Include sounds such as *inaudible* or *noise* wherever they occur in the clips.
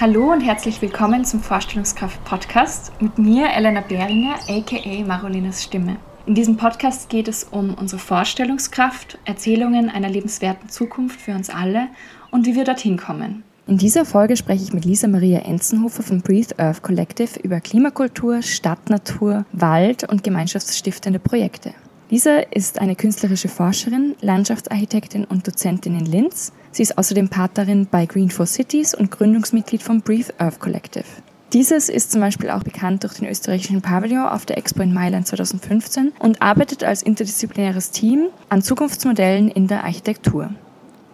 Hallo und herzlich willkommen zum Vorstellungskraft-Podcast mit mir, Elena Behringer, aka Marolinas Stimme. In diesem Podcast geht es um unsere Vorstellungskraft, Erzählungen einer lebenswerten Zukunft für uns alle und wie wir dorthin kommen. In dieser Folge spreche ich mit Lisa Maria Enzenhofer vom Breathe Earth Collective über Klimakultur, Stadtnatur, Wald und gemeinschaftsstiftende Projekte. Lisa ist eine künstlerische Forscherin, Landschaftsarchitektin und Dozentin in Linz. Sie ist außerdem Partnerin bei Green for Cities und Gründungsmitglied vom Breathe Earth Collective. Dieses ist zum Beispiel auch bekannt durch den österreichischen Pavillon auf der Expo in Mailand 2015 und arbeitet als interdisziplinäres Team an Zukunftsmodellen in der Architektur.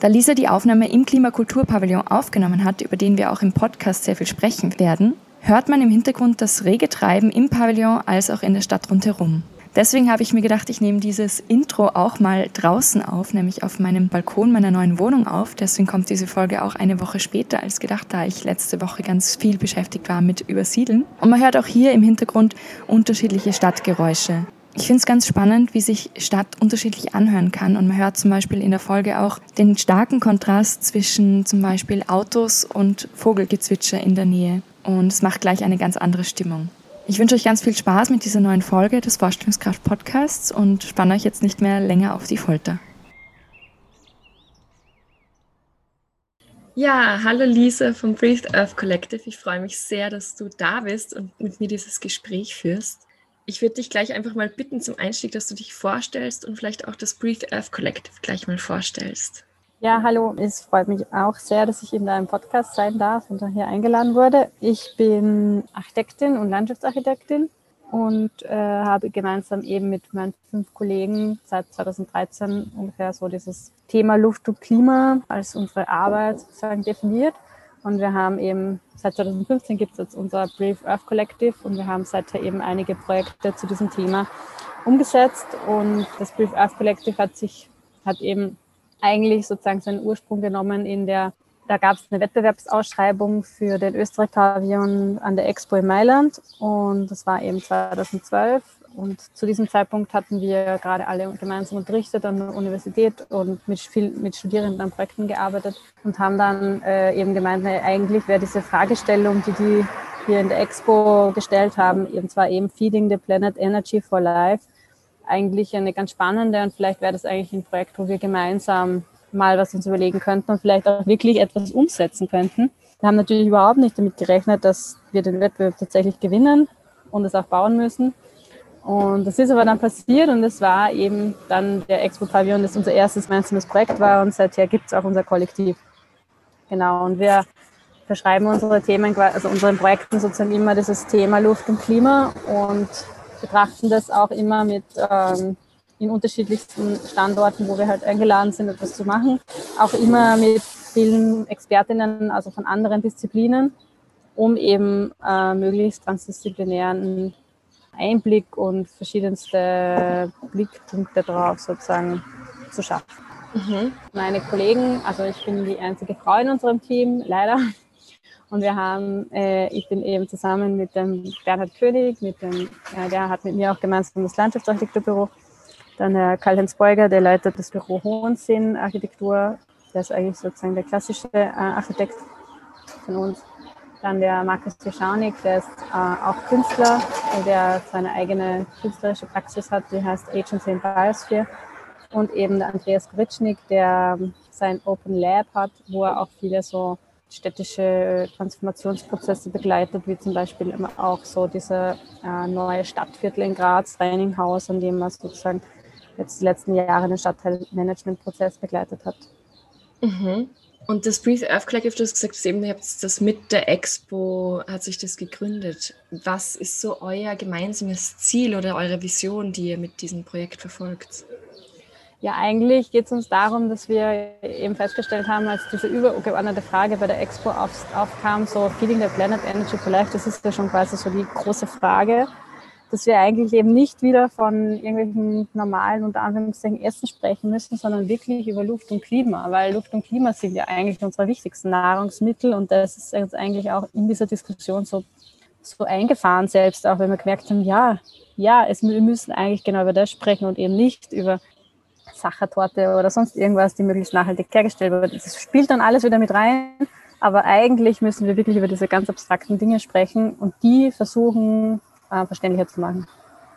Da Lisa die Aufnahme im Klimakulturpavillon aufgenommen hat, über den wir auch im Podcast sehr viel sprechen werden, hört man im Hintergrund das rege Treiben im Pavillon als auch in der Stadt rundherum. Deswegen habe ich mir gedacht, ich nehme dieses Intro auch mal draußen auf, nämlich auf meinem Balkon meiner neuen Wohnung auf. Deswegen kommt diese Folge auch eine Woche später als gedacht, da ich letzte Woche ganz viel beschäftigt war mit Übersiedeln. Und man hört auch hier im Hintergrund unterschiedliche Stadtgeräusche. Ich finde es ganz spannend, wie sich Stadt unterschiedlich anhören kann. Und man hört zum Beispiel in der Folge auch den starken Kontrast zwischen zum Beispiel Autos und Vogelgezwitscher in der Nähe. Und es macht gleich eine ganz andere Stimmung. Ich wünsche euch ganz viel Spaß mit dieser neuen Folge des Vorstellungskraft Podcasts und spanne euch jetzt nicht mehr länger auf die Folter. Ja, hallo Lisa vom Breathe Earth Collective. Ich freue mich sehr, dass du da bist und mit mir dieses Gespräch führst. Ich würde dich gleich einfach mal bitten zum Einstieg, dass du dich vorstellst und vielleicht auch das Breathe Earth Collective gleich mal vorstellst. Ja, hallo. Es freut mich auch sehr, dass ich in deinem Podcast sein darf und hier eingeladen wurde. Ich bin Architektin und Landschaftsarchitektin und äh, habe gemeinsam eben mit meinen fünf Kollegen seit 2013 ungefähr so dieses Thema Luft und Klima als unsere Arbeit sozusagen definiert. Und wir haben eben seit 2015 gibt es jetzt unser Brave Earth Collective und wir haben seither eben einige Projekte zu diesem Thema umgesetzt. Und das Brave Earth Collective hat sich hat eben eigentlich sozusagen seinen Ursprung genommen in der, da gab es eine Wettbewerbsausschreibung für den Österreich-Pavillon an der Expo in Mailand und das war eben 2012 und zu diesem Zeitpunkt hatten wir gerade alle gemeinsam unterrichtet an der Universität und mit, viel, mit Studierenden an Projekten gearbeitet und haben dann äh, eben gemeint, na, eigentlich wäre diese Fragestellung, die die hier in der Expo gestellt haben, eben zwar eben Feeding the Planet Energy for Life, eigentlich eine ganz spannende und vielleicht wäre das eigentlich ein Projekt, wo wir gemeinsam mal was uns überlegen könnten und vielleicht auch wirklich etwas umsetzen könnten. Wir haben natürlich überhaupt nicht damit gerechnet, dass wir den Wettbewerb tatsächlich gewinnen und es auch bauen müssen. Und das ist aber dann passiert und es war eben dann der Expo Pavillon, das unser erstes gemeinsames Projekt war und seither gibt es auch unser Kollektiv. Genau, und wir verschreiben unsere Themen, also unseren Projekten sozusagen immer dieses Thema Luft und Klima und betrachten das auch immer mit ähm, in unterschiedlichsten Standorten, wo wir halt eingeladen sind, etwas zu machen. Auch immer mit vielen Expertinnen, also von anderen Disziplinen, um eben äh, möglichst transdisziplinären Einblick und verschiedenste Blickpunkte darauf sozusagen zu schaffen. Mhm. Meine Kollegen, also ich bin die einzige Frau in unserem Team, leider. Und wir haben, äh, ich bin eben zusammen mit dem Bernhard König, mit dem, äh, der hat mit mir auch gemeinsam das Landschaftsarchitekturbüro. Dann der Karl-Heinz Beuger, der leitet das Büro Hohensinn Architektur. Der ist eigentlich sozusagen der klassische äh, Architekt von uns. Dann der Markus Jeschanik, der ist äh, auch Künstler, der seine eigene künstlerische Praxis hat, die heißt Agency in Biosphere. Und eben der Andreas Gritschnik, der sein Open Lab hat, wo er auch viele so städtische Transformationsprozesse begleitet, wie zum Beispiel auch so diese äh, neue Stadtviertel in Graz, Reininghaus, an dem man sozusagen jetzt die letzten Jahre den Stadtteilmanagementprozess begleitet hat. Mhm. Und das Breathe Earth Collective, du hast gesagt, eben, ihr habt das mit der Expo, hat sich das gegründet. Was ist so euer gemeinsames Ziel oder eure Vision, die ihr mit diesem Projekt verfolgt? Ja, eigentlich geht es uns darum, dass wir eben festgestellt haben, als diese übergeordnete Frage bei der Expo auf, aufkam, so Feeding the Planet Energy for Life, das ist ja schon quasi so die große Frage, dass wir eigentlich eben nicht wieder von irgendwelchen normalen, unter Anführungszeichen, Essen sprechen müssen, sondern wirklich über Luft und Klima, weil Luft und Klima sind ja eigentlich unsere wichtigsten Nahrungsmittel und das ist jetzt eigentlich auch in dieser Diskussion so, so eingefahren selbst, auch wenn wir gemerkt haben, ja, ja, es, wir müssen eigentlich genau über das sprechen und eben nicht über Sachertorte oder sonst irgendwas, die möglichst nachhaltig hergestellt wird. Das spielt dann alles wieder mit rein. Aber eigentlich müssen wir wirklich über diese ganz abstrakten Dinge sprechen und die versuchen äh, verständlicher zu machen.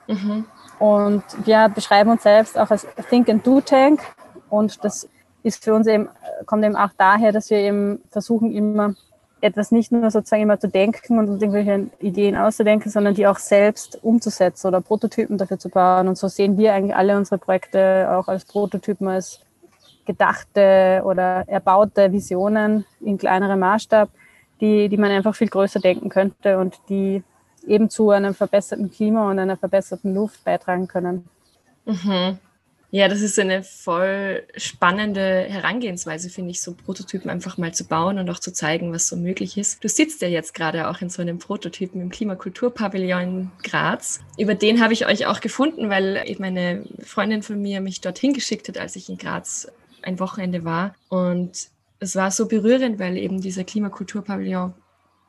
Mhm. Und wir beschreiben uns selbst auch als Think and Do Tank. Und das ist für uns eben, kommt eben auch daher, dass wir eben versuchen, immer etwas nicht nur sozusagen immer zu denken und irgendwelche Ideen auszudenken, sondern die auch selbst umzusetzen oder Prototypen dafür zu bauen. Und so sehen wir eigentlich alle unsere Projekte auch als Prototypen, als gedachte oder erbaute Visionen in kleinerem Maßstab, die, die man einfach viel größer denken könnte und die eben zu einem verbesserten Klima und einer verbesserten Luft beitragen können. Mhm. Ja, das ist eine voll spannende Herangehensweise, finde ich, so Prototypen einfach mal zu bauen und auch zu zeigen, was so möglich ist. Du sitzt ja jetzt gerade auch in so einem Prototypen im Klimakulturpavillon Graz. Über den habe ich euch auch gefunden, weil eben eine Freundin von mir mich dorthin geschickt hat, als ich in Graz ein Wochenende war. Und es war so berührend, weil eben dieser Klimakulturpavillon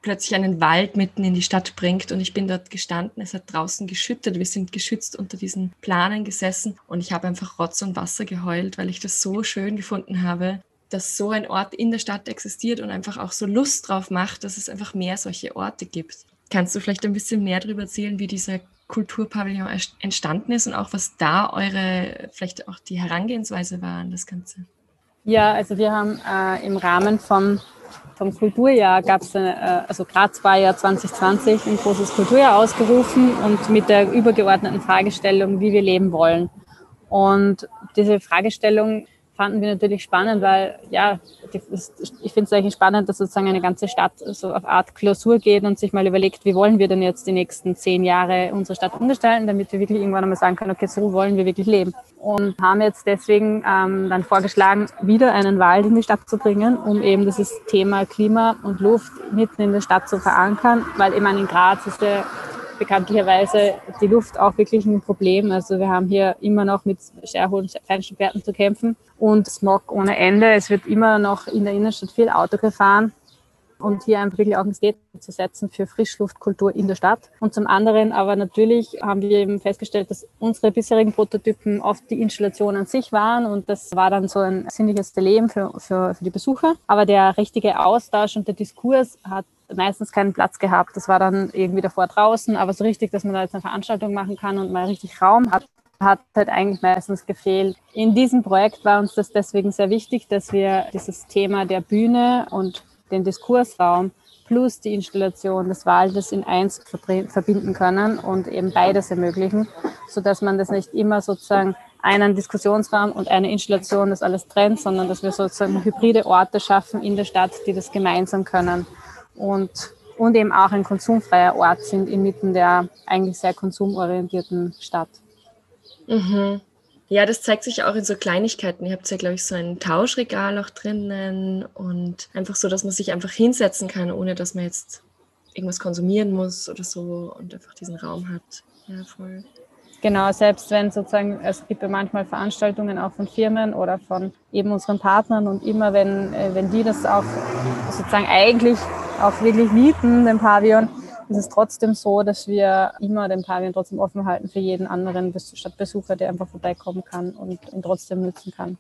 plötzlich einen Wald mitten in die Stadt bringt und ich bin dort gestanden, es hat draußen geschüttet, wir sind geschützt unter diesen Planen gesessen und ich habe einfach Rotz und Wasser geheult, weil ich das so schön gefunden habe, dass so ein Ort in der Stadt existiert und einfach auch so Lust drauf macht, dass es einfach mehr solche Orte gibt. Kannst du vielleicht ein bisschen mehr darüber erzählen, wie dieser Kulturpavillon entstanden ist und auch was da eure, vielleicht auch die Herangehensweise war an das Ganze? Ja, also wir haben äh, im Rahmen vom vom Kulturjahr gab es, äh, also Graz war ja 2020 ein großes Kulturjahr ausgerufen und mit der übergeordneten Fragestellung, wie wir leben wollen. Und diese Fragestellung fanden wir natürlich spannend, weil ja, ich finde es eigentlich spannend, dass sozusagen eine ganze Stadt so auf Art Klausur geht und sich mal überlegt, wie wollen wir denn jetzt die nächsten zehn Jahre unsere Stadt umgestalten, damit wir wirklich irgendwann einmal sagen können, okay, so wollen wir wirklich leben. Und haben jetzt deswegen ähm, dann vorgeschlagen, wieder einen Wald in die Stadt zu bringen, um eben dieses Thema Klima und Luft mitten in der Stadt zu verankern, weil meine, in Graz ist der bekanntlicherweise die Luft auch wirklich ein Problem. Also wir haben hier immer noch mit sehr hohen Feinstaubwerten zu kämpfen und Smog ohne Ende. Es wird immer noch in der Innenstadt viel Auto gefahren und hier einfach wirklich auch ein Statement zu setzen für Frischluftkultur in der Stadt. Und zum anderen aber natürlich haben wir eben festgestellt, dass unsere bisherigen Prototypen oft die Installation an sich waren und das war dann so ein sinnliches Leben für, für, für die Besucher. Aber der richtige Austausch und der Diskurs hat meistens keinen Platz gehabt. Das war dann irgendwie davor draußen, aber so richtig, dass man da jetzt eine Veranstaltung machen kann und mal richtig Raum hat, hat halt eigentlich meistens gefehlt. In diesem Projekt war uns das deswegen sehr wichtig, dass wir dieses Thema der Bühne und den Diskursraum plus die Installation des Waldes in eins verbinden können und eben beides ermöglichen, so dass man das nicht immer sozusagen einen Diskussionsraum und eine Installation das alles trennt, sondern dass wir sozusagen hybride Orte schaffen in der Stadt, die das gemeinsam können und, und eben auch ein konsumfreier Ort sind inmitten der eigentlich sehr konsumorientierten Stadt. Mhm. Ja, das zeigt sich auch in so Kleinigkeiten. Ihr habt ja, glaube ich, so ein Tauschregal auch drinnen und einfach so, dass man sich einfach hinsetzen kann, ohne dass man jetzt irgendwas konsumieren muss oder so und einfach diesen Raum hat. Ja, voll. Genau, selbst wenn sozusagen, es gibt ja manchmal Veranstaltungen auch von Firmen oder von eben unseren Partnern und immer wenn, äh, wenn die das auch sozusagen eigentlich auch wirklich mieten, den Pavillon, ist es trotzdem so, dass wir immer den Pavillon trotzdem offen halten für jeden anderen Stadtbesucher, der einfach vorbeikommen kann und ihn trotzdem nutzen kann.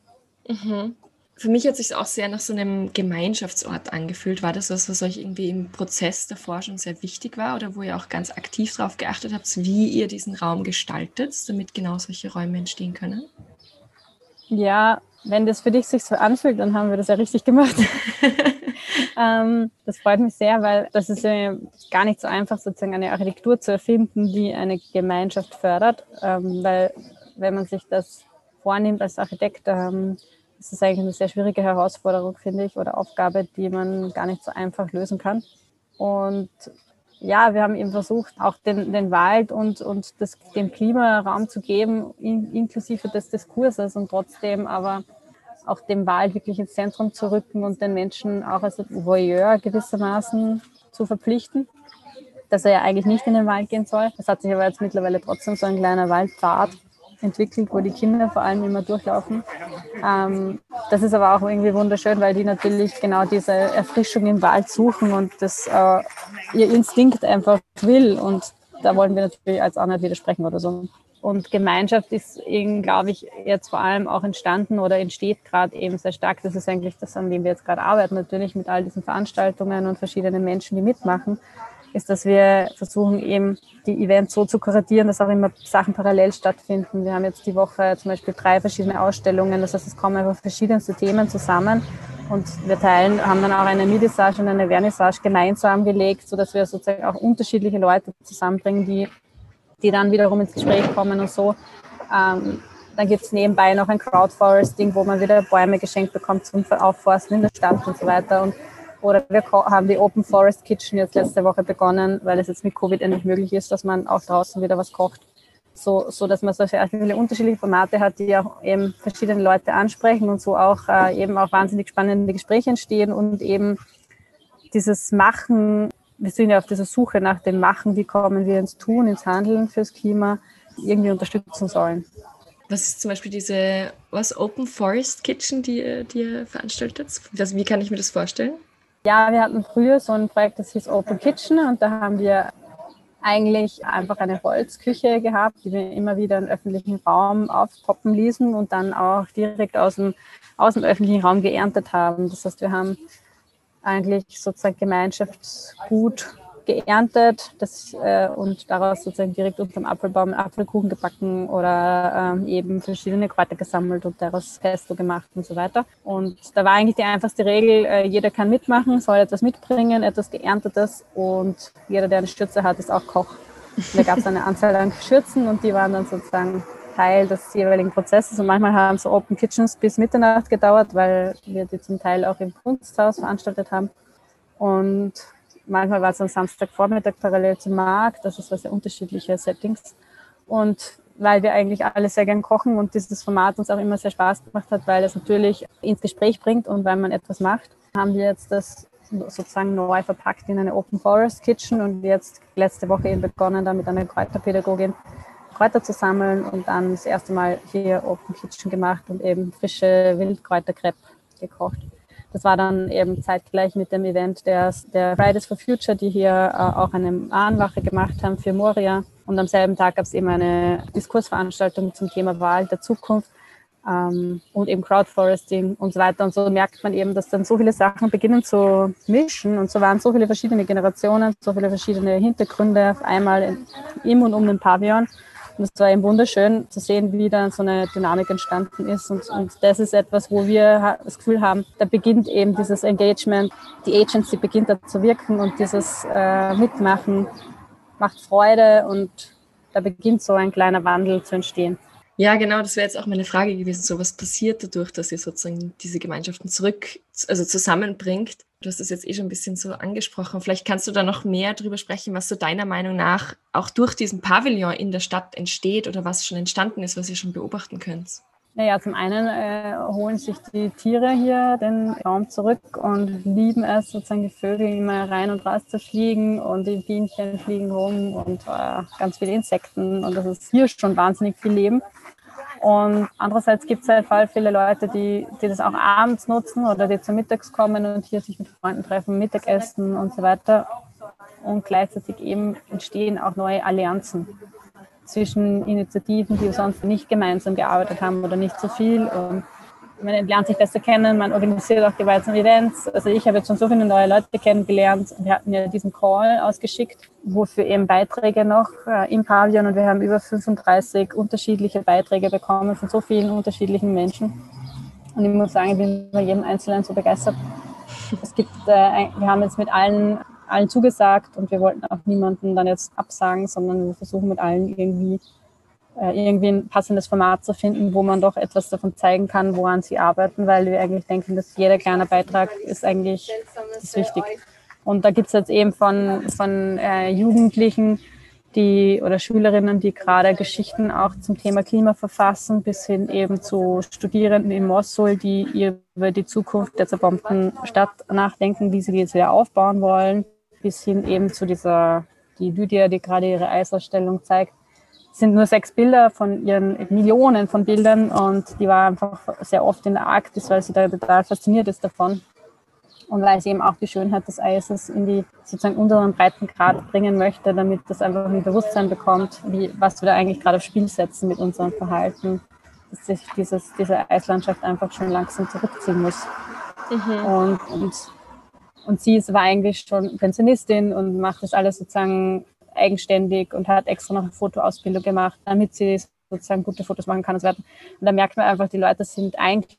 Mhm. Für mich hat sich auch sehr nach so einem Gemeinschaftsort angefühlt. War das was, was euch irgendwie im Prozess der Forschung sehr wichtig war oder wo ihr auch ganz aktiv darauf geachtet habt, wie ihr diesen Raum gestaltet, damit genau solche Räume entstehen können? Ja, wenn das für dich sich so anfühlt, dann haben wir das ja richtig gemacht. *laughs* ähm, das freut mich sehr, weil das ist ja gar nicht so einfach, sozusagen eine Architektur zu erfinden, die eine Gemeinschaft fördert. Ähm, weil wenn man sich das vornimmt als Architekt, ähm, ist das eigentlich eine sehr schwierige Herausforderung, finde ich, oder Aufgabe, die man gar nicht so einfach lösen kann. Und ja, wir haben eben versucht, auch den, den Wald und, und das, dem Klima Raum zu geben, in, inklusive des Diskurses und trotzdem aber auch dem Wald wirklich ins Zentrum zu rücken und den Menschen auch als Voyeur gewissermaßen zu verpflichten, dass er ja eigentlich nicht in den Wald gehen soll. Es hat sich aber jetzt mittlerweile trotzdem so ein kleiner Waldpfad entwickelt, wo die Kinder vor allem immer durchlaufen. Ähm, das ist aber auch irgendwie wunderschön, weil die natürlich genau diese Erfrischung im Wald suchen und das äh, ihr Instinkt einfach will. Und da wollen wir natürlich als auch widersprechen oder so. Und Gemeinschaft ist eben, glaube ich, jetzt vor allem auch entstanden oder entsteht gerade eben sehr stark. Das ist eigentlich das, an dem wir jetzt gerade arbeiten, natürlich mit all diesen Veranstaltungen und verschiedenen Menschen, die mitmachen, ist, dass wir versuchen, eben die Events so zu kuratieren, dass auch immer Sachen parallel stattfinden. Wir haben jetzt die Woche zum Beispiel drei verschiedene Ausstellungen. Das heißt, es kommen einfach verschiedenste Themen zusammen. Und wir teilen, haben dann auch eine Midissage und eine Vernissage gemeinsam gelegt, sodass wir sozusagen auch unterschiedliche Leute zusammenbringen, die die dann wiederum ins Gespräch kommen und so. Ähm, dann gibt es nebenbei noch ein Crowdforesting, wo man wieder Bäume geschenkt bekommt zum Aufforsten in der Stadt und so weiter. Und, oder wir haben die Open Forest Kitchen jetzt letzte Woche begonnen, weil es jetzt mit Covid endlich möglich ist, dass man auch draußen wieder was kocht. So, so dass man so viele unterschiedliche Formate hat, die auch eben verschiedene Leute ansprechen und so auch äh, eben auch wahnsinnig spannende Gespräche entstehen und eben dieses Machen wir sind ja auf dieser Suche nach dem Machen, wie kommen wir ins Tun, ins Handeln fürs Klima, irgendwie unterstützen sollen. Was ist zum Beispiel diese was Open Forest Kitchen, die, die ihr veranstaltet? Also wie kann ich mir das vorstellen? Ja, wir hatten früher so ein Projekt, das hieß Open Kitchen und da haben wir eigentlich einfach eine Holzküche gehabt, die wir immer wieder im öffentlichen Raum aufpoppen ließen und dann auch direkt aus dem, aus dem öffentlichen Raum geerntet haben. Das heißt, wir haben eigentlich sozusagen Gemeinschaftsgut geerntet das, äh, und daraus sozusagen direkt unterm Apfelbaum Apfelkuchen gebacken oder ähm, eben verschiedene Kräuter gesammelt und daraus Pesto gemacht und so weiter. Und da war eigentlich die einfachste Regel, äh, jeder kann mitmachen, soll etwas mitbringen, etwas Geerntetes und jeder, der eine Schürze hat, ist auch Koch. Und da gab es eine Anzahl an Schürzen und die waren dann sozusagen Teil des jeweiligen Prozesses. Und manchmal haben so Open Kitchens bis Mitternacht gedauert, weil wir die zum Teil auch im Kunsthaus veranstaltet haben. Und manchmal war es am Samstagvormittag parallel zum Markt. Das ist sehr unterschiedliche Settings. Und weil wir eigentlich alle sehr gern kochen und dieses Format uns auch immer sehr Spaß gemacht hat, weil es natürlich ins Gespräch bringt und weil man etwas macht, haben wir jetzt das sozusagen neu verpackt in eine Open Forest Kitchen und jetzt letzte Woche eben begonnen, da mit einer Kräuterpädagogin Kräuter zu sammeln und dann das erste Mal hier Open Kitchen gemacht und eben frische Wildkräuterkrepp gekocht. Das war dann eben zeitgleich mit dem Event der, der Fridays for Future, die hier äh, auch eine Ahnwache gemacht haben für Moria. Und am selben Tag gab es eben eine Diskursveranstaltung zum Thema Wahl der Zukunft ähm, und eben Crowdforesting und so weiter. Und so merkt man eben, dass dann so viele Sachen beginnen zu mischen. Und so waren so viele verschiedene Generationen, so viele verschiedene Hintergründe auf einmal in, im und um den Pavillon. Und es war eben wunderschön zu sehen, wie da so eine Dynamik entstanden ist. Und, und das ist etwas, wo wir das Gefühl haben, da beginnt eben dieses Engagement, die Agency beginnt da zu wirken und dieses äh, Mitmachen macht Freude und da beginnt so ein kleiner Wandel zu entstehen. Ja, genau, das wäre jetzt auch meine Frage gewesen. So, was passiert dadurch, dass ihr sozusagen diese Gemeinschaften zurück, also zusammenbringt? Du hast es jetzt eh schon ein bisschen so angesprochen. Vielleicht kannst du da noch mehr darüber sprechen, was so deiner Meinung nach auch durch diesen Pavillon in der Stadt entsteht oder was schon entstanden ist, was ihr schon beobachten könnt. Naja, zum einen äh, holen sich die Tiere hier den Raum zurück und lieben es, sozusagen die Vögel immer rein und raus zu fliegen und die Bienchen fliegen rum und äh, ganz viele Insekten und das ist hier schon wahnsinnig viel Leben. Und andererseits gibt es halt voll viele Leute, die, die das auch abends nutzen oder die zum Mittags kommen und hier sich mit Freunden treffen, Mittagessen und so weiter. Und gleichzeitig eben entstehen auch neue Allianzen zwischen Initiativen, die sonst nicht gemeinsam gearbeitet haben oder nicht so viel. Und man lernt sich besser kennen, man organisiert auch gemeinsam Events. Also ich habe jetzt schon so viele neue Leute kennengelernt. Wir hatten ja diesen Call ausgeschickt, wofür eben Beiträge noch äh, im Pavillon und wir haben über 35 unterschiedliche Beiträge bekommen von so vielen unterschiedlichen Menschen. Und ich muss sagen, ich bin bei jedem Einzelnen so begeistert. Es gibt, äh, wir haben jetzt mit allen, allen zugesagt und wir wollten auch niemanden dann jetzt absagen, sondern wir versuchen mit allen irgendwie irgendwie ein passendes Format zu finden, wo man doch etwas davon zeigen kann, woran sie arbeiten, weil wir eigentlich denken, dass jeder kleine Beitrag ist eigentlich ist wichtig. Und da gibt es jetzt eben von, von äh, Jugendlichen, die oder Schülerinnen, die gerade Geschichten auch zum Thema Klima verfassen, bis hin eben zu Studierenden in Mosul, die über die Zukunft der zerbombten Stadt nachdenken, wie sie jetzt wieder aufbauen wollen, bis hin eben zu dieser, die Lydia, die gerade ihre Eisausstellung zeigt, sind nur sechs Bilder von ihren Millionen von Bildern und die war einfach sehr oft in der Arktis, weil sie da total fasziniert ist davon. und weil sie eben auch die Schönheit des Eises in die sozusagen unteren Breitengrad bringen möchte, damit das einfach ein Bewusstsein bekommt, wie, was wir da eigentlich gerade aufs Spiel setzen mit unserem Verhalten, dass sich dieses, diese Eislandschaft einfach schon langsam zurückziehen muss. Mhm. Und, und, und sie ist, war eigentlich schon Pensionistin und macht das alles sozusagen eigenständig und hat extra noch eine Fotoausbildung gemacht, damit sie sozusagen gute Fotos machen kann und so weiter. Und da merkt man einfach, die Leute sind eigentlich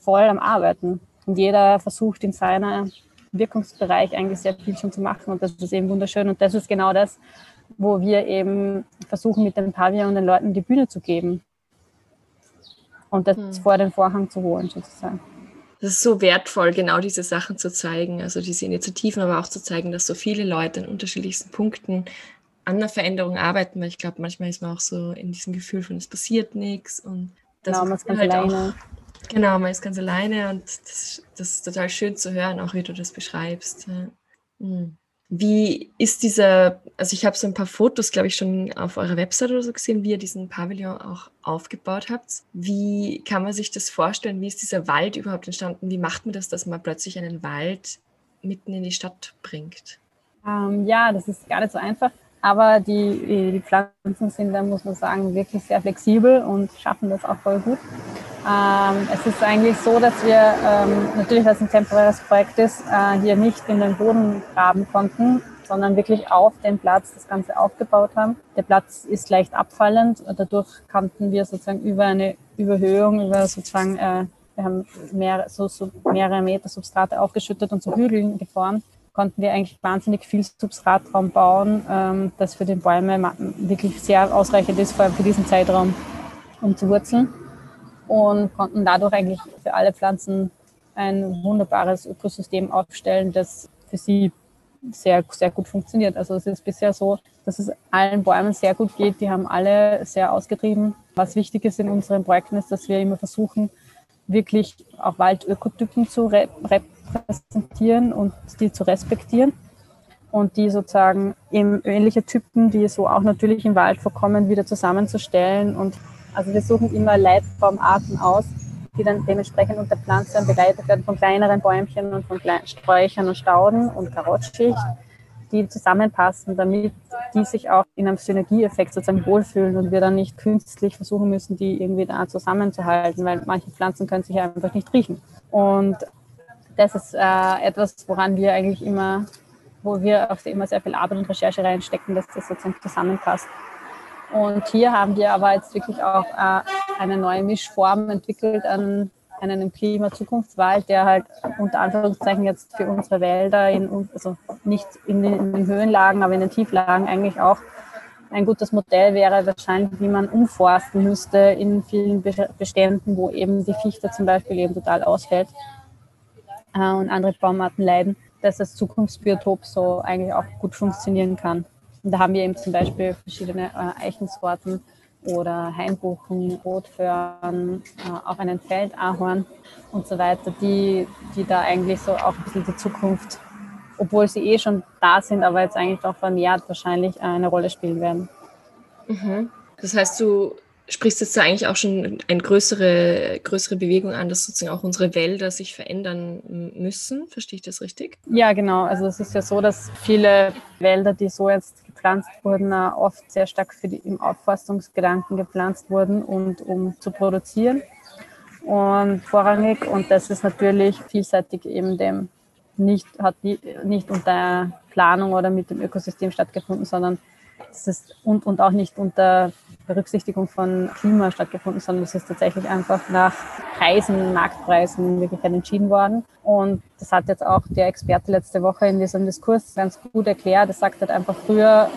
voll am Arbeiten. Und jeder versucht in seiner Wirkungsbereich eigentlich sehr viel schon zu machen und das ist eben wunderschön. Und das ist genau das, wo wir eben versuchen, mit dem Pavillon den Leuten die Bühne zu geben und das hm. vor den Vorhang zu holen, sozusagen. Das ist so wertvoll, genau diese Sachen zu zeigen, also diese Initiativen, aber auch zu zeigen, dass so viele Leute an unterschiedlichsten Punkten an der Veränderung arbeiten, weil ich glaube, manchmal ist man auch so in diesem Gefühl von, es passiert nichts und das genau, man ist ganz halt alleine. Auch, genau, man ist ganz alleine und das, das, ist total schön zu hören, auch wie du das beschreibst. Ja. Mhm. Wie ist dieser, also ich habe so ein paar Fotos, glaube ich, schon auf eurer Website oder so gesehen, wie ihr diesen Pavillon auch aufgebaut habt. Wie kann man sich das vorstellen? Wie ist dieser Wald überhaupt entstanden? Wie macht man das, dass man plötzlich einen Wald mitten in die Stadt bringt? Ähm, ja, das ist gar nicht so einfach. Aber die, die Pflanzen sind da, muss man sagen, wirklich sehr flexibel und schaffen das auch voll gut. Ähm, es ist eigentlich so, dass wir ähm, natürlich, weil es ein temporäres Projekt ist, äh, hier nicht in den Boden graben konnten, sondern wirklich auf dem Platz das Ganze aufgebaut haben. Der Platz ist leicht abfallend. Dadurch konnten wir sozusagen über eine Überhöhung, über sozusagen, äh, wir haben mehr, so, so mehrere Meter Substrate aufgeschüttet und zu Hügeln geformt konnten wir eigentlich wahnsinnig viel Substratraum bauen, ähm, das für die Bäume wirklich sehr ausreichend ist, vor allem für diesen Zeitraum, um zu wurzeln. Und konnten dadurch eigentlich für alle Pflanzen ein wunderbares Ökosystem aufstellen, das für sie sehr, sehr gut funktioniert. Also es ist bisher so, dass es allen Bäumen sehr gut geht. Die haben alle sehr ausgetrieben. Was wichtig ist in unseren Projekten ist, dass wir immer versuchen, wirklich auch Waldökotypen zu repräsentieren und die zu respektieren und die sozusagen eben ähnliche Typen, die so auch natürlich im Wald vorkommen, wieder zusammenzustellen. Und also wir suchen immer Leitbaumarten aus, die dann dementsprechend unter Pflanzen begleitet werden von kleineren Bäumchen und von Sträuchern und Stauden und Karottschicht die zusammenpassen, damit die sich auch in einem Synergieeffekt sozusagen wohlfühlen und wir dann nicht künstlich versuchen müssen, die irgendwie da zusammenzuhalten, weil manche Pflanzen können sich einfach nicht riechen. Und das ist äh, etwas, woran wir eigentlich immer, wo wir auch immer sehr viel Arbeit und Recherche reinstecken, dass das sozusagen zusammenpasst. Und hier haben wir aber jetzt wirklich auch äh, eine neue Mischform entwickelt an einen Klima-Zukunftswald, der halt unter Anführungszeichen jetzt für unsere Wälder, in, also nicht in den, in den Höhenlagen, aber in den Tieflagen eigentlich auch ein gutes Modell wäre wahrscheinlich, wie man umforsten müsste in vielen Beständen, wo eben die Fichte zum Beispiel eben total ausfällt äh, und andere Baumarten leiden, dass das Zukunftsbiotop so eigentlich auch gut funktionieren kann. Und da haben wir eben zum Beispiel verschiedene äh, Eichensorten, oder Hainbuchen, Rotföhren, äh, auch einen Feldahorn und so weiter, die, die da eigentlich so auch ein bisschen die Zukunft, obwohl sie eh schon da sind, aber jetzt eigentlich auch vermehrt wahrscheinlich eine Rolle spielen werden. Mhm. Das heißt, du sprichst jetzt da eigentlich auch schon eine größere, größere Bewegung an, dass sozusagen auch unsere Wälder sich verändern müssen. Verstehe ich das richtig? Ja, genau. Also es ist ja so, dass viele Wälder, die so jetzt gepflanzt wurden, oft sehr stark für die, im Aufforstungsgedanken gepflanzt wurden und um zu produzieren. Und vorrangig, und das ist natürlich vielseitig eben dem nicht, hat nicht unter Planung oder mit dem Ökosystem stattgefunden, sondern es ist und, und auch nicht unter Berücksichtigung von Klima stattgefunden, sondern es ist tatsächlich einfach nach Preisen, Marktpreisen wirklich entschieden worden. Und das hat jetzt auch der Experte letzte Woche in diesem Diskurs ganz gut erklärt. Er sagt halt einfach früher,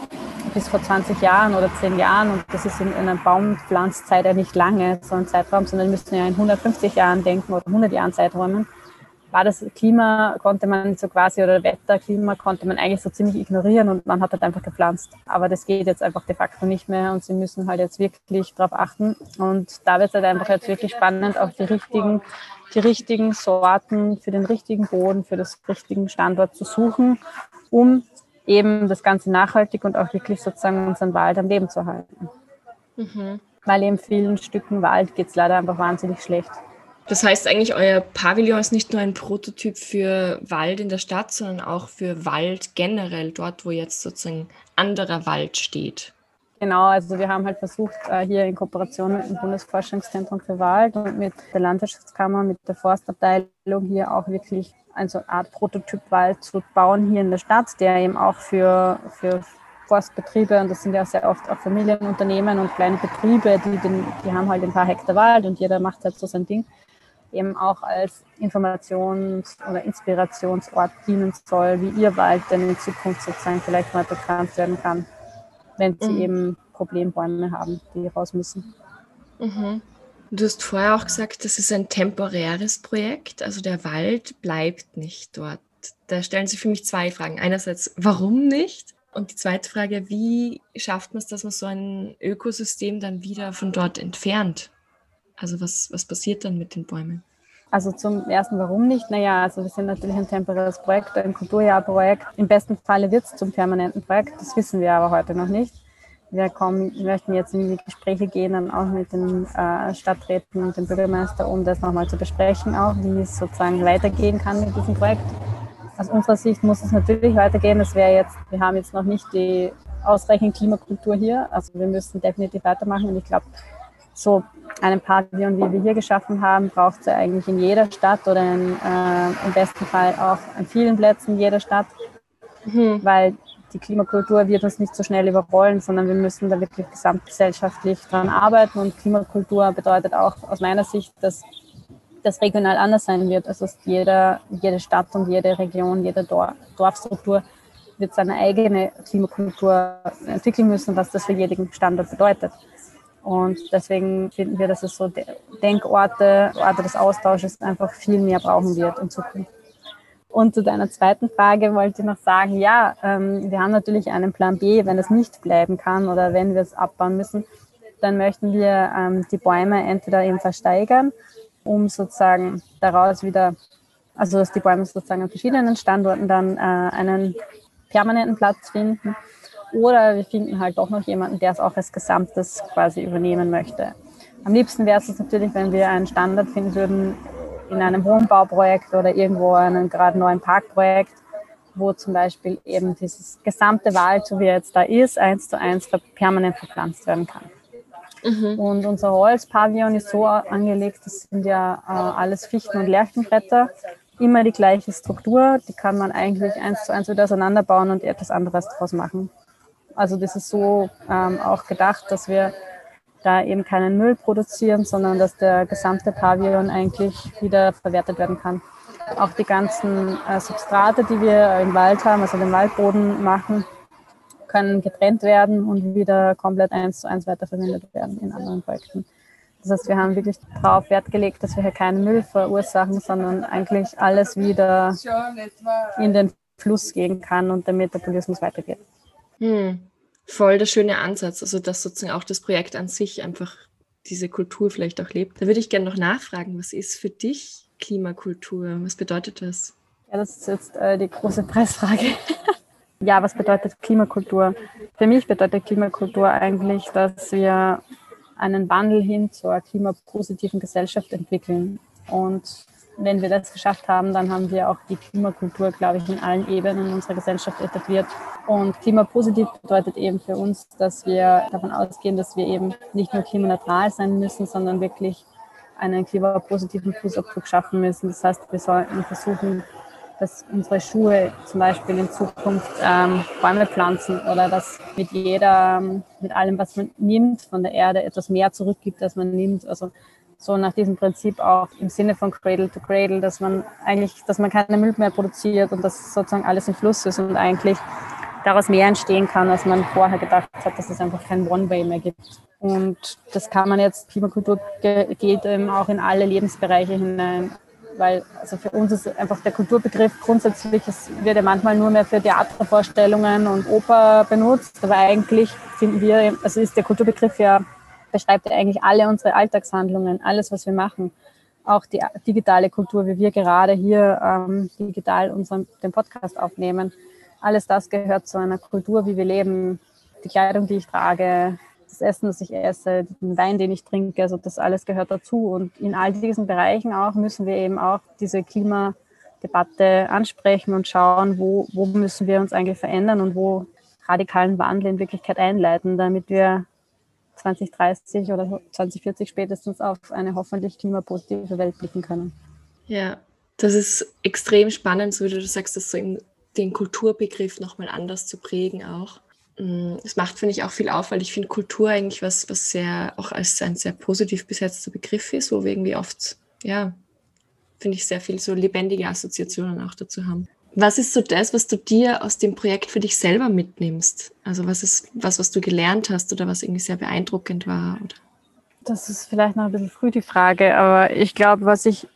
bis vor 20 Jahren oder 10 Jahren, und das ist in, in einer Baumpflanzzeit ja nicht lange, so ein Zeitraum, sondern wir müssen ja in 150 Jahren denken oder 100 Jahren Zeiträumen war das Klima, konnte man so quasi, oder Wetter, Klima konnte man eigentlich so ziemlich ignorieren und man hat halt einfach gepflanzt. Aber das geht jetzt einfach de facto nicht mehr und sie müssen halt jetzt wirklich darauf achten. Und da wird es halt einfach jetzt wirklich spannend, auch die richtigen, die richtigen Sorten für den richtigen Boden, für das richtigen Standort zu suchen, um eben das Ganze nachhaltig und auch wirklich sozusagen unseren Wald am Leben zu halten. Mhm. Weil in vielen Stücken Wald geht es leider einfach wahnsinnig schlecht. Das heißt eigentlich, euer Pavillon ist nicht nur ein Prototyp für Wald in der Stadt, sondern auch für Wald generell, dort, wo jetzt sozusagen anderer Wald steht. Genau, also wir haben halt versucht, äh, hier in Kooperation mit dem Bundesforschungszentrum für Wald und mit der Landwirtschaftskammer, mit der Forstabteilung hier auch wirklich eine Art Prototypwald zu bauen hier in der Stadt, der eben auch für, für Forstbetriebe, und das sind ja sehr oft auch Familienunternehmen und kleine Betriebe, die, den, die haben halt ein paar Hektar Wald und jeder macht halt so sein Ding, eben auch als Informations- oder Inspirationsort dienen soll, wie ihr Wald denn in Zukunft sozusagen vielleicht mal bekannt werden kann wenn sie mhm. eben Problembäume haben, die raus müssen. Mhm. Du hast vorher auch gesagt, das ist ein temporäres Projekt, also der Wald bleibt nicht dort. Da stellen sich für mich zwei Fragen. Einerseits, warum nicht? Und die zweite Frage, wie schafft man es, dass man so ein Ökosystem dann wieder von dort entfernt? Also was, was passiert dann mit den Bäumen? Also zum ersten, warum nicht? Naja, also wir sind natürlich ein temporäres Projekt, ein Kulturjahrprojekt. Im besten Falle wird es zum permanenten Projekt, das wissen wir aber heute noch nicht. Wir kommen, möchten jetzt in die Gespräche gehen, dann auch mit den äh, Stadträten und dem Bürgermeister, um das nochmal zu besprechen, auch wie es sozusagen weitergehen kann mit diesem Projekt. Aus unserer Sicht muss es natürlich weitergehen. Das wäre jetzt, wir haben jetzt noch nicht die ausreichende Klimakultur hier. Also wir müssen definitiv weitermachen. Und ich glaube, so einen Pavillon, wie wir hier geschaffen haben, braucht es ja eigentlich in jeder Stadt oder in, äh, im besten Fall auch an vielen Plätzen jeder Stadt, mhm. weil die Klimakultur wird uns nicht so schnell überrollen, sondern wir müssen da wirklich gesamtgesellschaftlich dran arbeiten. Und Klimakultur bedeutet auch aus meiner Sicht, dass das regional anders sein wird. Also jeder, jede Stadt und jede Region, jede Dorf, Dorfstruktur wird seine eigene Klimakultur entwickeln müssen, was das für jeden Standort bedeutet. Und deswegen finden wir, dass es so Denkorte, Orte des Austausches einfach viel mehr brauchen wird in Zukunft. Und zu deiner zweiten Frage wollte ich noch sagen, ja, ähm, wir haben natürlich einen Plan B, wenn es nicht bleiben kann oder wenn wir es abbauen müssen, dann möchten wir ähm, die Bäume entweder eben versteigern, um sozusagen daraus wieder, also dass die Bäume sozusagen an verschiedenen Standorten dann äh, einen permanenten Platz finden oder wir finden halt doch noch jemanden, der es auch als Gesamtes quasi übernehmen möchte. Am liebsten wäre es natürlich, wenn wir einen Standard finden würden in einem Wohnbauprojekt oder irgendwo einem gerade neuen Parkprojekt, wo zum Beispiel eben dieses gesamte Wald, so wie er jetzt da ist, eins zu eins permanent verpflanzt werden kann. Mhm. Und unser Holzpavillon ist so angelegt, das sind ja äh, alles Fichten- und Lärchenbretter, immer die gleiche Struktur, die kann man eigentlich eins zu eins wieder auseinanderbauen und etwas anderes draus machen. Also das ist so ähm, auch gedacht, dass wir da eben keinen Müll produzieren, sondern dass der gesamte Pavillon eigentlich wieder verwertet werden kann. Auch die ganzen äh, Substrate, die wir im Wald haben, also den Waldboden machen, können getrennt werden und wieder komplett eins zu eins weiterverwendet werden in anderen Projekten. Das heißt, wir haben wirklich darauf Wert gelegt, dass wir hier keinen Müll verursachen, sondern eigentlich alles wieder in den Fluss gehen kann und der Metabolismus weitergeht. Hm. Voll der schöne Ansatz, also dass sozusagen auch das Projekt an sich einfach diese Kultur vielleicht auch lebt. Da würde ich gerne noch nachfragen, was ist für dich Klimakultur? Was bedeutet das? Ja, das ist jetzt äh, die große Preisfrage. *laughs* ja, was bedeutet Klimakultur? Für mich bedeutet Klimakultur eigentlich, dass wir einen Wandel hin zur klimapositiven Gesellschaft entwickeln. Und wenn wir das geschafft haben, dann haben wir auch die Klimakultur, glaube ich, in allen Ebenen unserer Gesellschaft etabliert. Und klimapositiv bedeutet eben für uns, dass wir davon ausgehen, dass wir eben nicht nur klimaneutral sein müssen, sondern wirklich einen klimapositiven Fußabdruck schaffen müssen. Das heißt, wir sollten versuchen, dass unsere Schuhe zum Beispiel in Zukunft ähm, Bäume pflanzen oder dass mit jeder, mit allem, was man nimmt von der Erde, etwas mehr zurückgibt, als man nimmt. Also so nach diesem Prinzip auch im Sinne von Cradle to Cradle, dass man eigentlich, dass man keine Müll mehr produziert und dass sozusagen alles im Fluss ist und eigentlich daraus mehr entstehen kann, als man vorher gedacht hat, dass es einfach kein One-Way mehr gibt. Und das kann man jetzt, Klimakultur geht eben auch in alle Lebensbereiche hinein, weil also für uns ist einfach der Kulturbegriff grundsätzlich, es wird ja manchmal nur mehr für Theatervorstellungen und Oper benutzt, aber eigentlich finden wir, also ist der Kulturbegriff ja beschreibt ja eigentlich alle unsere Alltagshandlungen, alles, was wir machen. Auch die digitale Kultur, wie wir gerade hier ähm, digital unseren, den Podcast aufnehmen. Alles das gehört zu einer Kultur, wie wir leben. Die Kleidung, die ich trage, das Essen, das ich esse, den Wein, den ich trinke, also das alles gehört dazu. Und in all diesen Bereichen auch müssen wir eben auch diese Klimadebatte ansprechen und schauen, wo, wo müssen wir uns eigentlich verändern und wo radikalen Wandel in Wirklichkeit einleiten, damit wir 2030 oder 2040 spätestens auf eine hoffentlich klimapositive Welt blicken können. Ja, das ist extrem spannend, so wie du sagst, das so den Kulturbegriff nochmal anders zu prägen auch. Mm, es macht, finde ich, auch viel auf, weil ich finde Kultur eigentlich was, was sehr, auch als ein sehr positiv besetzter Begriff ist, wo wir irgendwie oft, ja, finde ich, sehr viel so lebendige Assoziationen auch dazu haben. Was ist so das, was du dir aus dem Projekt für dich selber mitnimmst? Also was ist was, was du gelernt hast oder was irgendwie sehr beeindruckend war? Oder? Das ist vielleicht noch ein bisschen früh die Frage, aber ich glaube, was ich,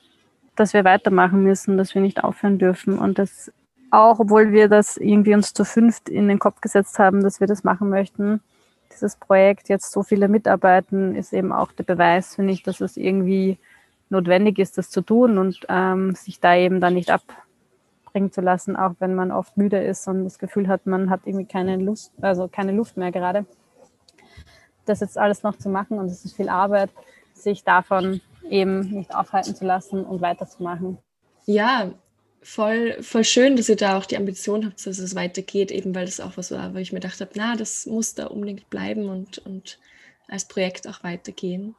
dass wir weitermachen müssen, dass wir nicht aufhören dürfen und dass auch, obwohl wir das irgendwie uns zu fünft in den Kopf gesetzt haben, dass wir das machen möchten, dieses Projekt jetzt so viele mitarbeiten, ist eben auch der Beweis, finde ich, dass es irgendwie notwendig ist, das zu tun und ähm, sich da eben dann nicht abbringen zu lassen, auch wenn man oft müde ist und das Gefühl hat, man hat irgendwie keine Lust, also keine Luft mehr gerade. Das jetzt alles noch zu machen und es ist viel Arbeit, sich davon eben nicht aufhalten zu lassen und weiterzumachen. Ja, voll, voll schön, dass ihr da auch die Ambition habt, dass es weitergeht, eben weil das auch was war, wo ich mir gedacht habe, na, das muss da unbedingt bleiben und, und als Projekt auch weitergehen.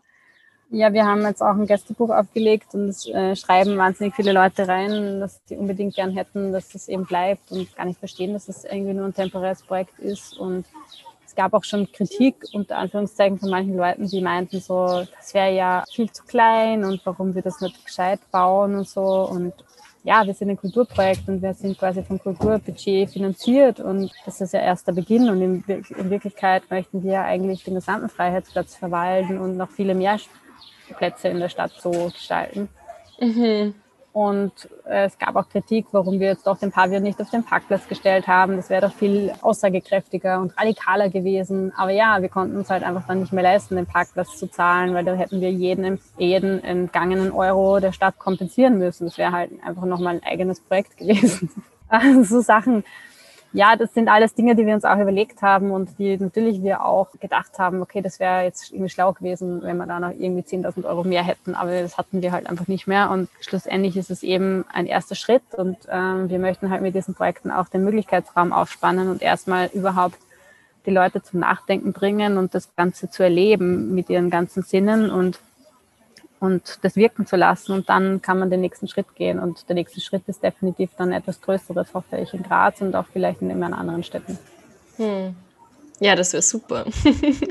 Ja, wir haben jetzt auch ein Gästebuch aufgelegt und es äh, schreiben wahnsinnig viele Leute rein, dass sie unbedingt gern hätten, dass das eben bleibt und gar nicht verstehen, dass es das irgendwie nur ein temporäres Projekt ist. Und es gab auch schon Kritik unter Anführungszeichen von manchen Leuten, die meinten so, das wäre ja viel zu klein und warum wir das nicht gescheit bauen und so. Und ja, wir sind ein Kulturprojekt und wir sind quasi vom Kulturbudget finanziert und das ist ja erst der Beginn und in Wirklichkeit möchten wir eigentlich den gesamten Freiheitsplatz verwalten und noch viele mehr Plätze in der Stadt so gestalten. Mhm. Und äh, es gab auch Kritik, warum wir jetzt doch den Pavillon nicht auf den Parkplatz gestellt haben. Das wäre doch viel aussagekräftiger und radikaler gewesen. Aber ja, wir konnten uns halt einfach dann nicht mehr leisten, den Parkplatz zu zahlen, weil da hätten wir jeden, jeden entgangenen Euro der Stadt kompensieren müssen. Das wäre halt einfach nochmal ein eigenes Projekt gewesen. *laughs* Also so Sachen, ja, das sind alles Dinge, die wir uns auch überlegt haben und die natürlich wir auch gedacht haben, okay, das wäre jetzt irgendwie schlau gewesen, wenn wir da noch irgendwie 10.000 Euro mehr hätten, aber das hatten wir halt einfach nicht mehr. Und schlussendlich ist es eben ein erster Schritt. Und ähm, wir möchten halt mit diesen Projekten auch den Möglichkeitsraum aufspannen und erstmal überhaupt die Leute zum Nachdenken bringen und das Ganze zu erleben mit ihren ganzen Sinnen und und das wirken zu lassen und dann kann man den nächsten Schritt gehen. Und der nächste Schritt ist definitiv dann etwas Größeres, hoffe ich, in Graz und auch vielleicht in immer anderen Städten. Hm. Ja, das wäre super.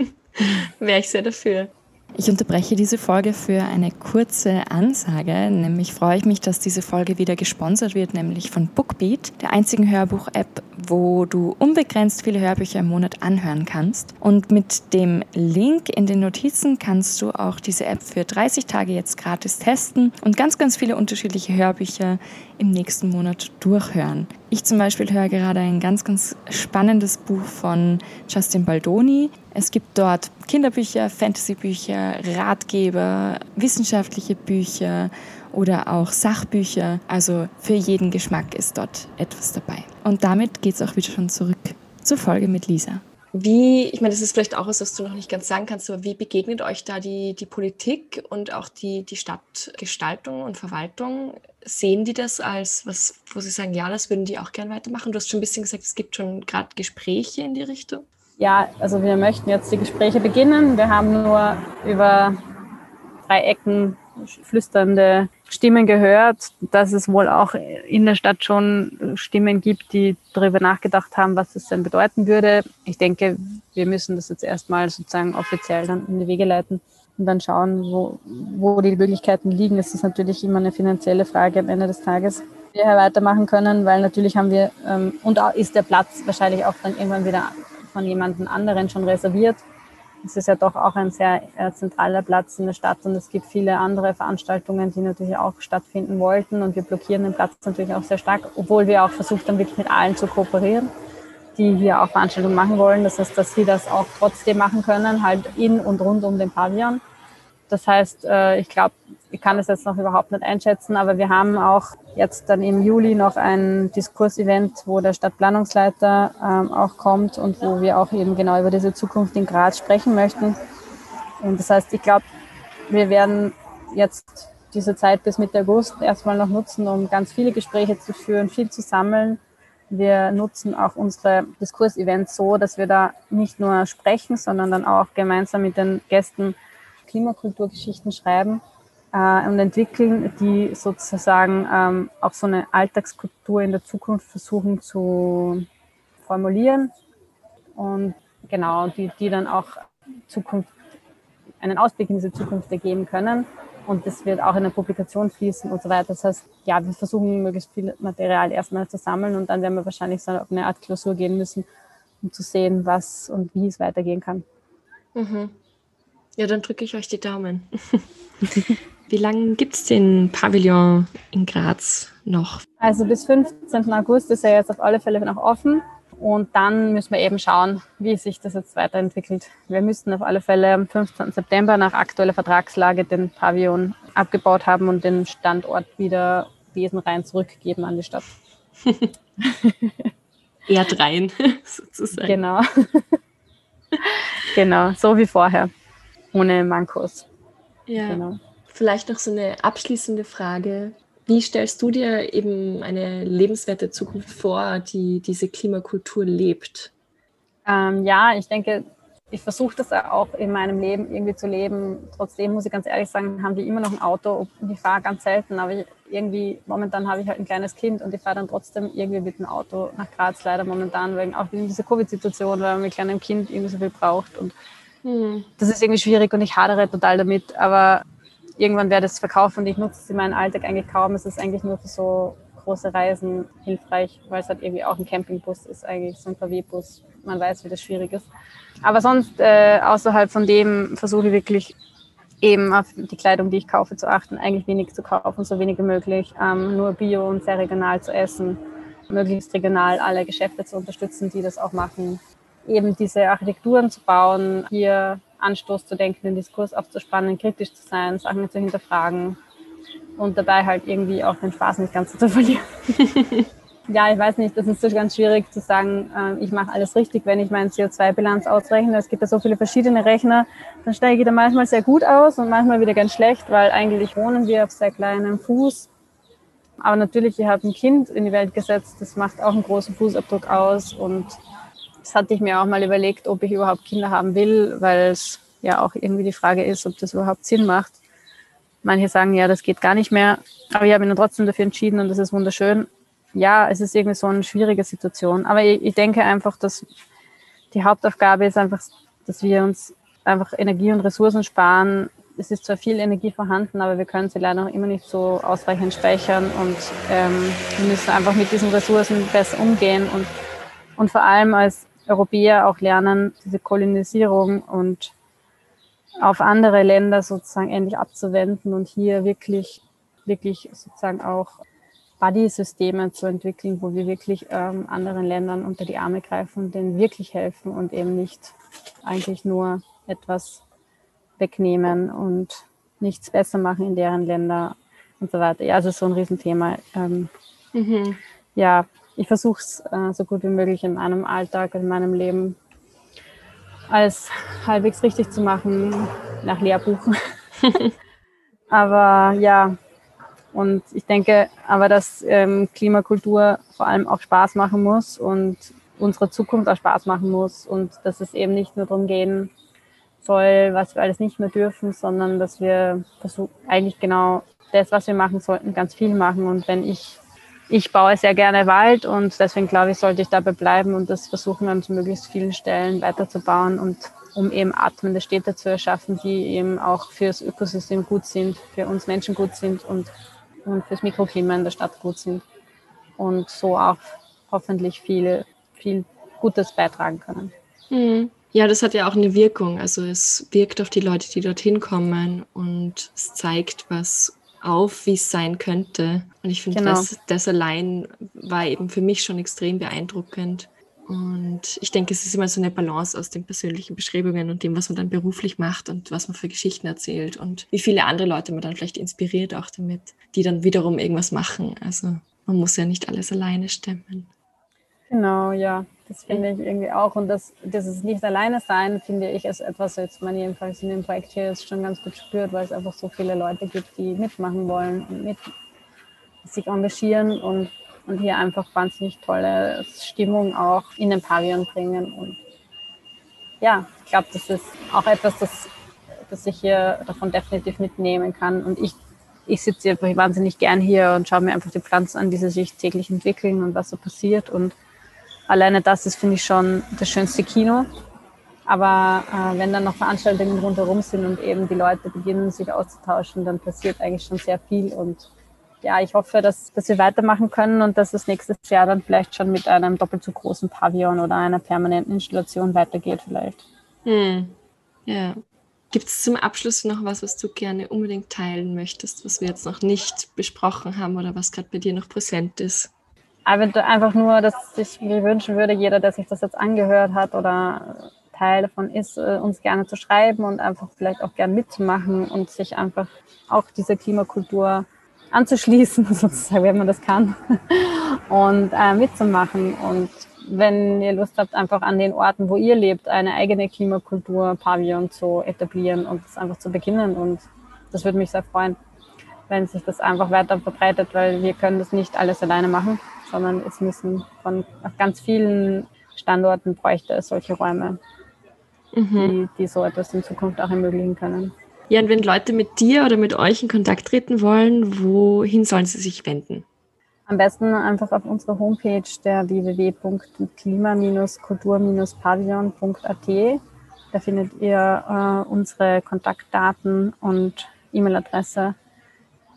*laughs* wäre ich sehr dafür. Ich unterbreche diese Folge für eine kurze Ansage, nämlich freue ich mich, dass diese Folge wieder gesponsert wird, nämlich von Bookbeat, der einzigen Hörbuch-App, wo du unbegrenzt viele Hörbücher im Monat anhören kannst. Und mit dem Link in den Notizen kannst du auch diese App für 30 Tage jetzt gratis testen und ganz, ganz viele unterschiedliche Hörbücher im nächsten Monat durchhören. Ich zum Beispiel höre gerade ein ganz, ganz spannendes Buch von Justin Baldoni. Es gibt dort Kinderbücher, Fantasybücher, Ratgeber, wissenschaftliche Bücher oder auch Sachbücher. Also für jeden Geschmack ist dort etwas dabei. Und damit geht es auch wieder schon zurück zur Folge mit Lisa. Wie, ich meine, das ist vielleicht auch was, was du noch nicht ganz sagen kannst, aber wie begegnet euch da die, die Politik und auch die, die Stadtgestaltung und Verwaltung? Sehen die das als was, wo sie sagen, ja, das würden die auch gern weitermachen? Du hast schon ein bisschen gesagt, es gibt schon gerade Gespräche in die Richtung. Ja, also wir möchten jetzt die Gespräche beginnen. Wir haben nur über drei Ecken flüsternde Stimmen gehört, dass es wohl auch in der Stadt schon Stimmen gibt, die darüber nachgedacht haben, was das denn bedeuten würde. Ich denke, wir müssen das jetzt erstmal sozusagen offiziell dann in die Wege leiten und dann schauen, wo, wo die Möglichkeiten liegen. Es ist natürlich immer eine finanzielle Frage am Ende des Tages, wie wir weitermachen können, weil natürlich haben wir, ähm, und ist der Platz wahrscheinlich auch dann irgendwann wieder von jemandem anderen schon reserviert. Es ist ja doch auch ein sehr äh, zentraler Platz in der Stadt und es gibt viele andere Veranstaltungen, die natürlich auch stattfinden wollten und wir blockieren den Platz natürlich auch sehr stark, obwohl wir auch versucht haben, wirklich mit allen zu kooperieren, die hier auch Veranstaltungen machen wollen. Das heißt, dass sie das auch trotzdem machen können, halt in und rund um den Pavillon. Das heißt, äh, ich glaube, ich kann das jetzt noch überhaupt nicht einschätzen, aber wir haben auch jetzt dann im Juli noch ein Diskursevent, wo der Stadtplanungsleiter ähm, auch kommt und wo wir auch eben genau über diese Zukunft in Graz sprechen möchten. Und das heißt, ich glaube, wir werden jetzt diese Zeit bis Mitte August erstmal noch nutzen, um ganz viele Gespräche zu führen, viel zu sammeln. Wir nutzen auch unsere Diskursevents so, dass wir da nicht nur sprechen, sondern dann auch gemeinsam mit den Gästen Klimakulturgeschichten schreiben äh, und entwickeln, die sozusagen ähm, auch so eine Alltagskultur in der Zukunft versuchen zu formulieren und genau, die, die dann auch Zukunft, einen Ausblick in diese Zukunft ergeben können. Und das wird auch in eine Publikation fließen und so weiter. Das heißt, ja, wir versuchen möglichst viel Material erstmal zu sammeln und dann werden wir wahrscheinlich so auf eine Art Klausur gehen müssen, um zu sehen, was und wie es weitergehen kann. Mhm. Ja, dann drücke ich euch die Daumen. *laughs* wie lange gibt es den Pavillon in Graz noch? Also bis 15. August ist er jetzt auf alle Fälle noch offen. Und dann müssen wir eben schauen, wie sich das jetzt weiterentwickelt. Wir müssten auf alle Fälle am 15. September nach aktueller Vertragslage den Pavillon abgebaut haben und den Standort wieder wesenrein zurückgeben an die Stadt. *laughs* Erdrein, *laughs* sozusagen. Genau. genau, so wie vorher, ohne Mankos. Ja. Genau. Vielleicht noch so eine abschließende Frage. Wie stellst du dir eben eine lebenswerte Zukunft vor, die diese Klimakultur lebt? Ähm, ja, ich denke, ich versuche das auch in meinem Leben irgendwie zu leben. Trotzdem muss ich ganz ehrlich sagen, haben wir immer noch ein Auto. Ich fahre ganz selten, aber ich, irgendwie momentan habe ich halt ein kleines Kind und ich fahre dann trotzdem irgendwie mit dem Auto nach Graz leider momentan, wegen auch wegen dieser Covid-Situation, weil man mit kleinem Kind irgendwie so viel braucht und hm. das ist irgendwie schwierig und ich hadere total damit. Aber irgendwann werde ich es verkaufen und ich nutze es in meinem Alltag eigentlich kaum. Es ist eigentlich nur für so große Reisen hilfreich, weil es halt irgendwie auch ein Campingbus ist, eigentlich so ein VW-Bus. Man weiß, wie das schwierig ist. Aber sonst, äh, außerhalb von dem, versuche ich wirklich eben auf die Kleidung, die ich kaufe, zu achten, eigentlich wenig zu kaufen, so wenig wie möglich, ähm, nur bio und sehr regional zu essen, möglichst regional alle Geschäfte zu unterstützen, die das auch machen, eben diese Architekturen zu bauen, hier Anstoß zu denken, den Diskurs aufzuspannen, kritisch zu sein, Sachen zu hinterfragen und dabei halt irgendwie auch den Spaß nicht ganz zu *laughs* verlieren. ja, ich weiß nicht, das ist so ganz schwierig zu sagen, äh, ich mache alles richtig, wenn ich meine CO2-Bilanz ausrechne. Es gibt ja so viele verschiedene Rechner, dann steige ich da manchmal sehr gut aus und manchmal wieder ganz schlecht, weil eigentlich wohnen wir auf sehr kleinem Fuß. Aber natürlich, ich habe ein Kind in die Welt gesetzt, das macht auch einen großen Fußabdruck aus und das hatte ich mir auch mal überlegt, ob ich überhaupt Kinder haben will, weil es ja auch irgendwie die Frage ist, ob das überhaupt Sinn macht. Manche sagen, ja, das geht gar nicht mehr. Aber ich habe mich dann trotzdem dafür entschieden und das ist wunderschön. Ja, es ist irgendwie so eine schwierige Situation. Aber ich, ich denke einfach, dass die Hauptaufgabe ist einfach, dass wir uns einfach Energie und Ressourcen sparen. Es ist zwar viel Energie vorhanden, aber wir können sie leider noch immer nicht so ausreichend speichern und ähm, wir müssen einfach mit diesen Ressourcen besser umgehen und, und vor allem als Europäer auch lernen, diese Kolonisierung und auf andere Länder sozusagen endlich abzuwenden und hier wirklich, wirklich sozusagen auch Buddy-Systeme zu entwickeln, wo wir wirklich ähm, anderen Ländern unter die Arme greifen, denen wirklich helfen und eben nicht eigentlich nur etwas wegnehmen und nichts besser machen in deren Länder und so weiter. Ja, also so ein Riesenthema. Ähm, mhm. Ja, ich versuche es äh, so gut wie möglich in meinem Alltag, in meinem Leben als halbwegs richtig zu machen nach Lehrbuch. *laughs* aber ja, und ich denke aber, dass ähm, Klimakultur vor allem auch Spaß machen muss und unsere Zukunft auch Spaß machen muss und dass es eben nicht nur darum gehen soll, was wir alles nicht mehr dürfen, sondern dass wir versuchen, eigentlich genau das, was wir machen sollten, ganz viel machen. Und wenn ich ich baue sehr gerne Wald und deswegen glaube ich, sollte ich dabei bleiben und das versuchen an möglichst vielen Stellen weiterzubauen und um eben atmende Städte zu erschaffen, die eben auch fürs Ökosystem gut sind, für uns Menschen gut sind und, und fürs Mikroklima in der Stadt gut sind und so auch hoffentlich viele, viel Gutes beitragen können. Mhm. Ja, das hat ja auch eine Wirkung. Also es wirkt auf die Leute, die dorthin kommen und es zeigt, was auf, wie es sein könnte. Und ich finde, genau. das, das allein war eben für mich schon extrem beeindruckend. Und ich denke, es ist immer so eine Balance aus den persönlichen Beschreibungen und dem, was man dann beruflich macht und was man für Geschichten erzählt und wie viele andere Leute man dann vielleicht inspiriert auch damit, die dann wiederum irgendwas machen. Also man muss ja nicht alles alleine stemmen. Genau, ja, das finde ich irgendwie auch. Und das, dieses nicht alleine sein, finde ich, ist etwas, jetzt man jedenfalls in dem Projekt hier jetzt schon ganz gut spürt, weil es einfach so viele Leute gibt, die mitmachen wollen und mit sich engagieren und und hier einfach wahnsinnig tolle Stimmung auch in den Pavillon bringen. Und ja, ich glaube, das ist auch etwas, das, das ich hier davon definitiv mitnehmen kann. Und ich, ich sitze einfach wahnsinnig gern hier und schaue mir einfach die Pflanzen an, die sich täglich entwickeln und was so passiert. Und alleine das ist, finde ich, schon das schönste Kino. Aber äh, wenn dann noch Veranstaltungen rundherum sind und eben die Leute beginnen, sich auszutauschen, dann passiert eigentlich schon sehr viel und ja, ich hoffe, dass, dass wir weitermachen können und dass es nächstes Jahr dann vielleicht schon mit einem doppelt so großen Pavillon oder einer permanenten Installation weitergeht vielleicht. Hm. Ja. Gibt es zum Abschluss noch was, was du gerne unbedingt teilen möchtest, was wir jetzt noch nicht besprochen haben oder was gerade bei dir noch präsent ist? Einfach nur, dass ich mir wünschen würde, jeder, der sich das jetzt angehört hat oder Teil davon ist, äh, uns gerne zu schreiben und einfach vielleicht auch gerne mitzumachen und sich einfach auch diese Klimakultur anzuschließen, *laughs* sozusagen, wenn man das kann, *laughs* und äh, mitzumachen. Und wenn ihr Lust habt, einfach an den Orten, wo ihr lebt, eine eigene Klimakultur, Pavillon zu etablieren und das einfach zu beginnen. Und das würde mich sehr freuen, wenn sich das einfach weiter verbreitet, weil wir können das nicht alles alleine machen, sondern es müssen von auf ganz vielen Standorten bräuchte es solche Räume, mhm. die, die so etwas in Zukunft auch ermöglichen können. Ja, und wenn Leute mit dir oder mit euch in Kontakt treten wollen, wohin sollen sie sich wenden? Am besten einfach auf unsere Homepage der www.klima-kultur-pavillon.at. Da findet ihr äh, unsere Kontaktdaten und E-Mail-Adresse.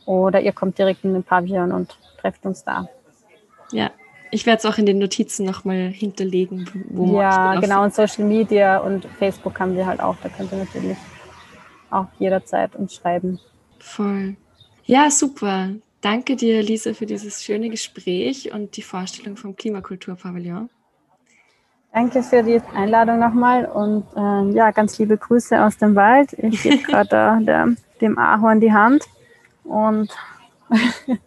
Oder ihr kommt direkt in den Pavillon und trefft uns da. Ja, ich werde es auch in den Notizen nochmal hinterlegen, wo man Ja, genau, und Social Media und Facebook haben wir halt auch. Da könnt ihr natürlich auch jederzeit uns schreiben. Voll. Ja, super. Danke dir, Lisa, für dieses schöne Gespräch und die Vorstellung vom Klimakulturpavillon. Danke für die Einladung nochmal und äh, ja, ganz liebe Grüße aus dem Wald. Ich gebe *laughs* gerade dem Ahorn die Hand und *laughs*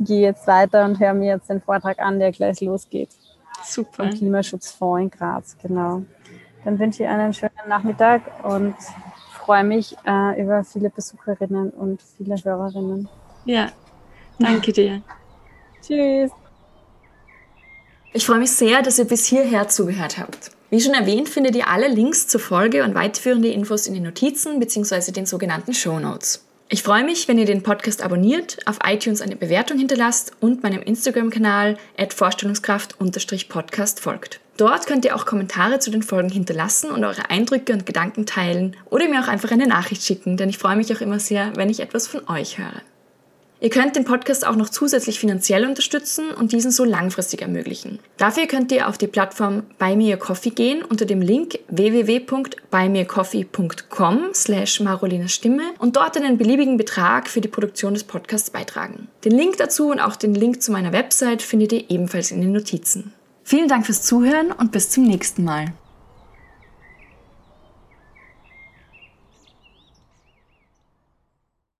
gehe jetzt weiter und höre mir jetzt den Vortrag an, der gleich losgeht. Super. Vom Klimaschutzfonds in Graz, genau. Dann wünsche ich einen schönen Nachmittag und freue mich äh, über viele Besucherinnen und viele Hörerinnen. Ja, danke dir. Tschüss. Ich freue mich sehr, dass ihr bis hierher zugehört habt. Wie schon erwähnt, findet ihr alle Links zur Folge und weiterführende Infos in den Notizen bzw. den sogenannten Show Notes. Ich freue mich, wenn ihr den Podcast abonniert, auf iTunes eine Bewertung hinterlasst und meinem Instagram-Kanal Vorstellungskraft-podcast folgt. Dort könnt ihr auch Kommentare zu den Folgen hinterlassen und eure Eindrücke und Gedanken teilen oder mir auch einfach eine Nachricht schicken, denn ich freue mich auch immer sehr, wenn ich etwas von euch höre. Ihr könnt den Podcast auch noch zusätzlich finanziell unterstützen und diesen so langfristig ermöglichen. Dafür könnt ihr auf die Plattform Buy Me a Coffee gehen unter dem Link www.buymeacoffee.com slash Marolinas Stimme und dort einen beliebigen Betrag für die Produktion des Podcasts beitragen. Den Link dazu und auch den Link zu meiner Website findet ihr ebenfalls in den Notizen. Vielen Dank fürs Zuhören und bis zum nächsten Mal.